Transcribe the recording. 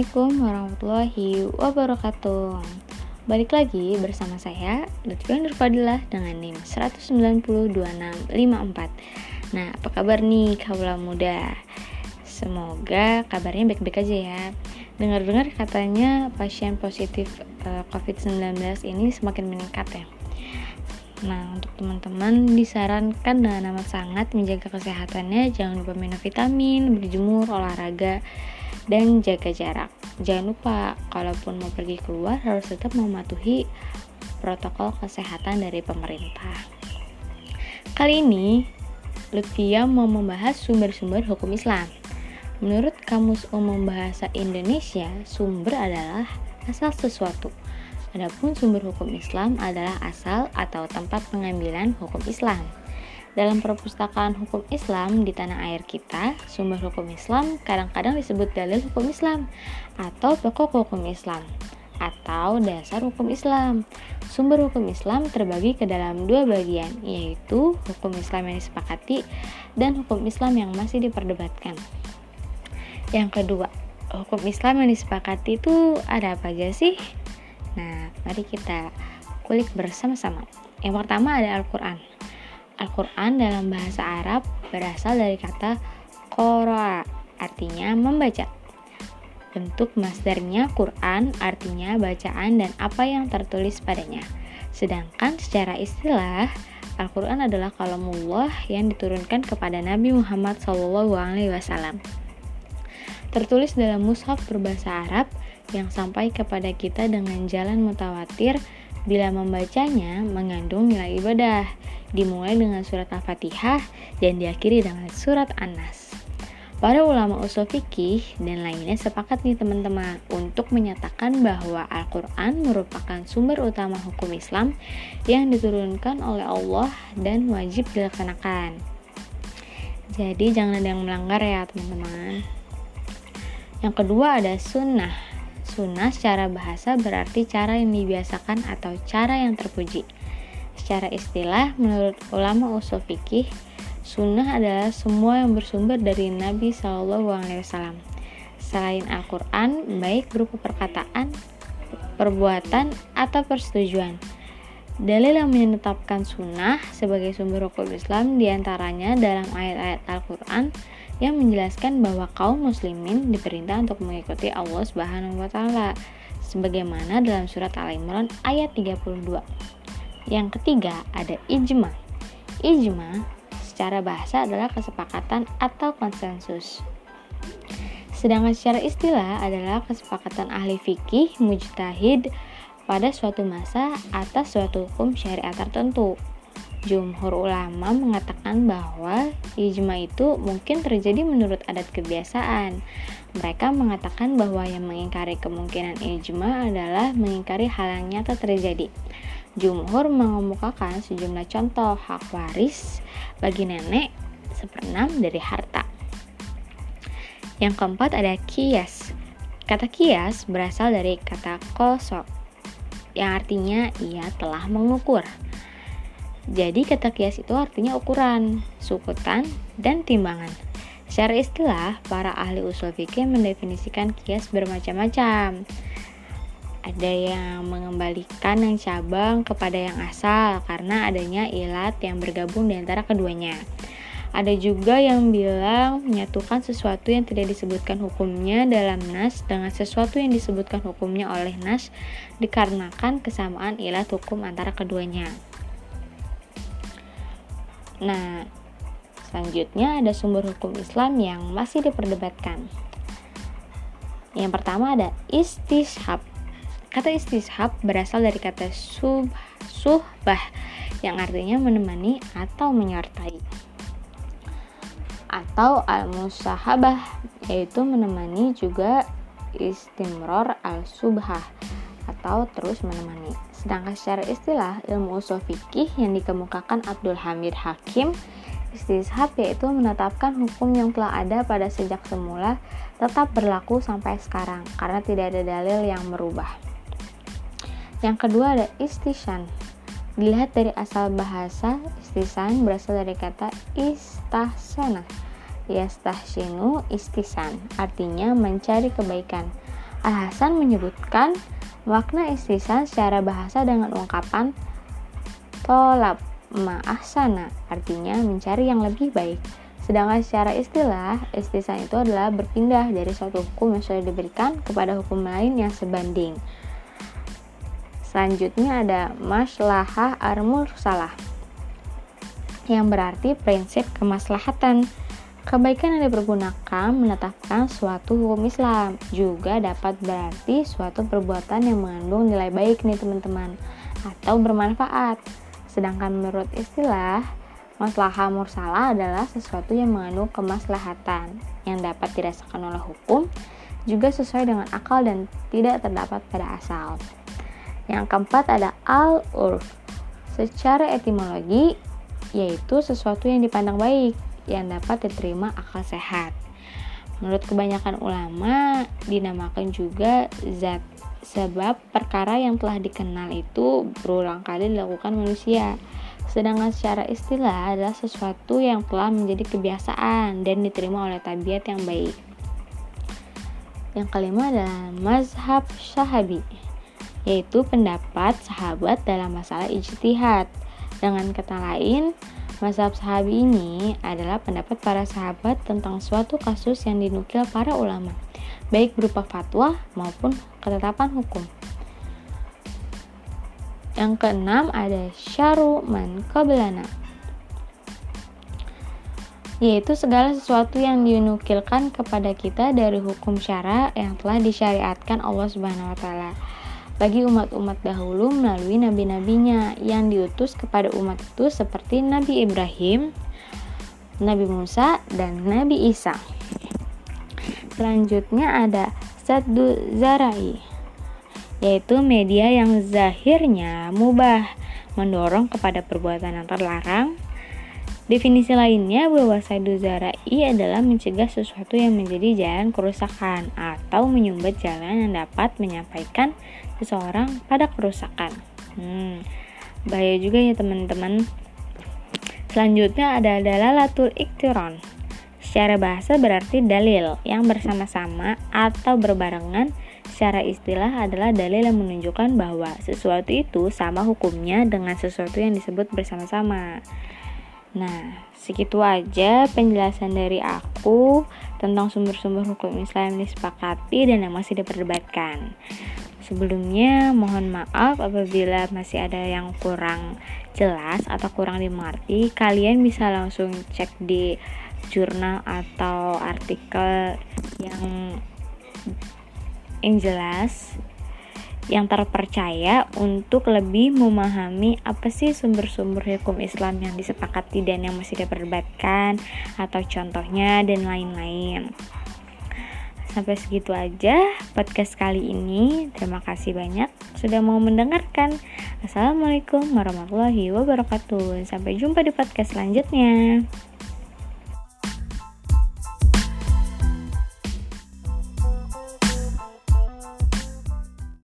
Assalamualaikum warahmatullahi wabarakatuh. Balik lagi bersama saya Lutfi Nurfadilah dengan NIM 1902654 Nah apa kabar nih kaula muda? Semoga kabarnya baik-baik aja ya. Dengar-dengar katanya pasien positif eh, COVID-19 ini semakin meningkat ya. Nah, untuk teman-teman disarankan dengan amat sangat menjaga kesehatannya, jangan lupa minum vitamin, berjemur, olahraga, dan jaga jarak. Jangan lupa, kalaupun mau pergi keluar harus tetap mematuhi protokol kesehatan dari pemerintah. Kali ini, Lutfia mau membahas sumber-sumber hukum Islam. Menurut Kamus Umum Bahasa Indonesia, sumber adalah asal sesuatu Adapun sumber hukum Islam adalah asal atau tempat pengambilan hukum Islam. Dalam perpustakaan hukum Islam di tanah air kita, sumber hukum Islam kadang-kadang disebut dalil hukum Islam atau pokok hukum Islam atau dasar hukum Islam. Sumber hukum Islam terbagi ke dalam dua bagian, yaitu hukum Islam yang disepakati dan hukum Islam yang masih diperdebatkan. Yang kedua, hukum Islam yang disepakati itu ada apa aja sih? Nah, mari kita kulik bersama-sama. Yang pertama ada Al-Quran. Al-Quran dalam bahasa Arab berasal dari kata Qura'a, artinya membaca. Bentuk masdarnya Quran artinya bacaan dan apa yang tertulis padanya. Sedangkan secara istilah, Al-Quran adalah kalamullah yang diturunkan kepada Nabi Muhammad SAW. Tertulis dalam mushaf berbahasa Arab yang sampai kepada kita dengan jalan mutawatir bila membacanya mengandung nilai ibadah dimulai dengan surat Al-Fatihah dan diakhiri dengan surat An-Nas. Para ulama usul fikih dan lainnya sepakat nih teman-teman untuk menyatakan bahwa Al-Quran merupakan sumber utama hukum Islam yang diturunkan oleh Allah dan wajib dilaksanakan. Jadi jangan ada yang melanggar ya teman-teman. Yang kedua ada sunnah Sunnah secara bahasa berarti cara yang dibiasakan atau cara yang terpuji. Secara istilah, menurut ulama usul fikih, sunnah adalah semua yang bersumber dari Nabi Shallallahu Alaihi Wasallam. Selain Al-Quran, baik berupa perkataan, perbuatan, atau persetujuan. Dalil yang menetapkan sunnah sebagai sumber hukum Islam di antaranya dalam ayat-ayat Al-Quran yang menjelaskan bahwa kaum muslimin diperintah untuk mengikuti Allah Subhanahu wa taala sebagaimana dalam surat Al-Imran ayat 32. Yang ketiga ada ijma. Ijma secara bahasa adalah kesepakatan atau konsensus. Sedangkan secara istilah adalah kesepakatan ahli fikih mujtahid pada suatu masa atas suatu hukum syariat tertentu. Jumhur ulama mengatakan bahwa ijma itu mungkin terjadi menurut adat kebiasaan. Mereka mengatakan bahwa yang mengingkari kemungkinan ijma adalah mengingkari hal yang nyata terjadi. Jumhur mengemukakan sejumlah contoh hak waris bagi nenek seperenam dari harta. Yang keempat ada kias. Kata kias berasal dari kata kosok, yang artinya ia telah mengukur. Jadi kata kias itu artinya ukuran, sukutan, dan timbangan. Secara istilah, para ahli usul fikih mendefinisikan kias bermacam-macam. Ada yang mengembalikan yang cabang kepada yang asal karena adanya ilat yang bergabung di antara keduanya. Ada juga yang bilang menyatukan sesuatu yang tidak disebutkan hukumnya dalam nas dengan sesuatu yang disebutkan hukumnya oleh nas dikarenakan kesamaan ilat hukum antara keduanya. Nah, selanjutnya ada sumber hukum Islam yang masih diperdebatkan. Yang pertama ada istishab. Kata istishab berasal dari kata sub, suhbah yang artinya menemani atau menyertai. Atau al-musahabah yaitu menemani juga istimror al-subhah atau terus menemani. Sedangkan secara istilah ilmu usul fikih yang dikemukakan Abdul Hamid Hakim istishab yaitu menetapkan hukum yang telah ada pada sejak semula tetap berlaku sampai sekarang karena tidak ada dalil yang merubah. Yang kedua ada istishan. Dilihat dari asal bahasa, istisan berasal dari kata istahsana. Yastahsinu istisan, artinya mencari kebaikan Al-Hasan menyebutkan makna istisan secara bahasa dengan ungkapan tolab ma'ahsana artinya mencari yang lebih baik. Sedangkan secara istilah, istisan itu adalah berpindah dari suatu hukum yang sudah diberikan kepada hukum lain yang sebanding. Selanjutnya ada maslahah armul salah yang berarti prinsip kemaslahatan. Kebaikan yang dipergunakan menetapkan suatu hukum Islam juga dapat berarti suatu perbuatan yang mengandung nilai baik nih teman-teman atau bermanfaat. Sedangkan menurut istilah, maslahah mursalah adalah sesuatu yang mengandung kemaslahatan yang dapat dirasakan oleh hukum juga sesuai dengan akal dan tidak terdapat pada asal. Yang keempat ada al-urf. Secara etimologi, yaitu sesuatu yang dipandang baik yang dapat diterima akal sehat. Menurut kebanyakan ulama, dinamakan juga zat sebab perkara yang telah dikenal itu berulang kali dilakukan manusia. Sedangkan secara istilah adalah sesuatu yang telah menjadi kebiasaan dan diterima oleh tabiat yang baik. Yang kelima adalah mazhab sahabi, yaitu pendapat sahabat dalam masalah ijtihad. Dengan kata lain, Mazhab sahabi ini adalah pendapat para sahabat tentang suatu kasus yang dinukil para ulama, baik berupa fatwa maupun ketetapan hukum. Yang keenam ada syaru man qablana yaitu segala sesuatu yang dinukilkan kepada kita dari hukum syara yang telah disyariatkan Allah Subhanahu wa taala bagi umat-umat dahulu melalui nabi-nabinya yang diutus kepada umat itu seperti Nabi Ibrahim, Nabi Musa, dan Nabi Isa. Selanjutnya ada Saddu Zarai, yaitu media yang zahirnya mubah, mendorong kepada perbuatan yang terlarang. Definisi lainnya bahwa Saddu Zarai adalah mencegah sesuatu yang menjadi jalan kerusakan atau menyumbat jalan yang dapat menyampaikan seseorang pada kerusakan. Hmm, bahaya juga ya teman-teman. Selanjutnya ada dalalatul iktiron. Secara bahasa berarti dalil yang bersama-sama atau berbarengan. Secara istilah adalah dalil yang menunjukkan bahwa sesuatu itu sama hukumnya dengan sesuatu yang disebut bersama-sama. Nah, segitu aja penjelasan dari aku tentang sumber-sumber hukum Islam yang disepakati dan yang masih diperdebatkan. Sebelumnya, mohon maaf apabila masih ada yang kurang jelas atau kurang dimengerti. Kalian bisa langsung cek di jurnal atau artikel yang yang jelas yang terpercaya untuk lebih memahami apa sih sumber-sumber hukum Islam yang disepakati dan yang masih diperdebatkan atau contohnya dan lain-lain. Sampai segitu aja podcast kali ini. Terima kasih banyak sudah mau mendengarkan. Assalamualaikum warahmatullahi wabarakatuh. Sampai jumpa di podcast selanjutnya.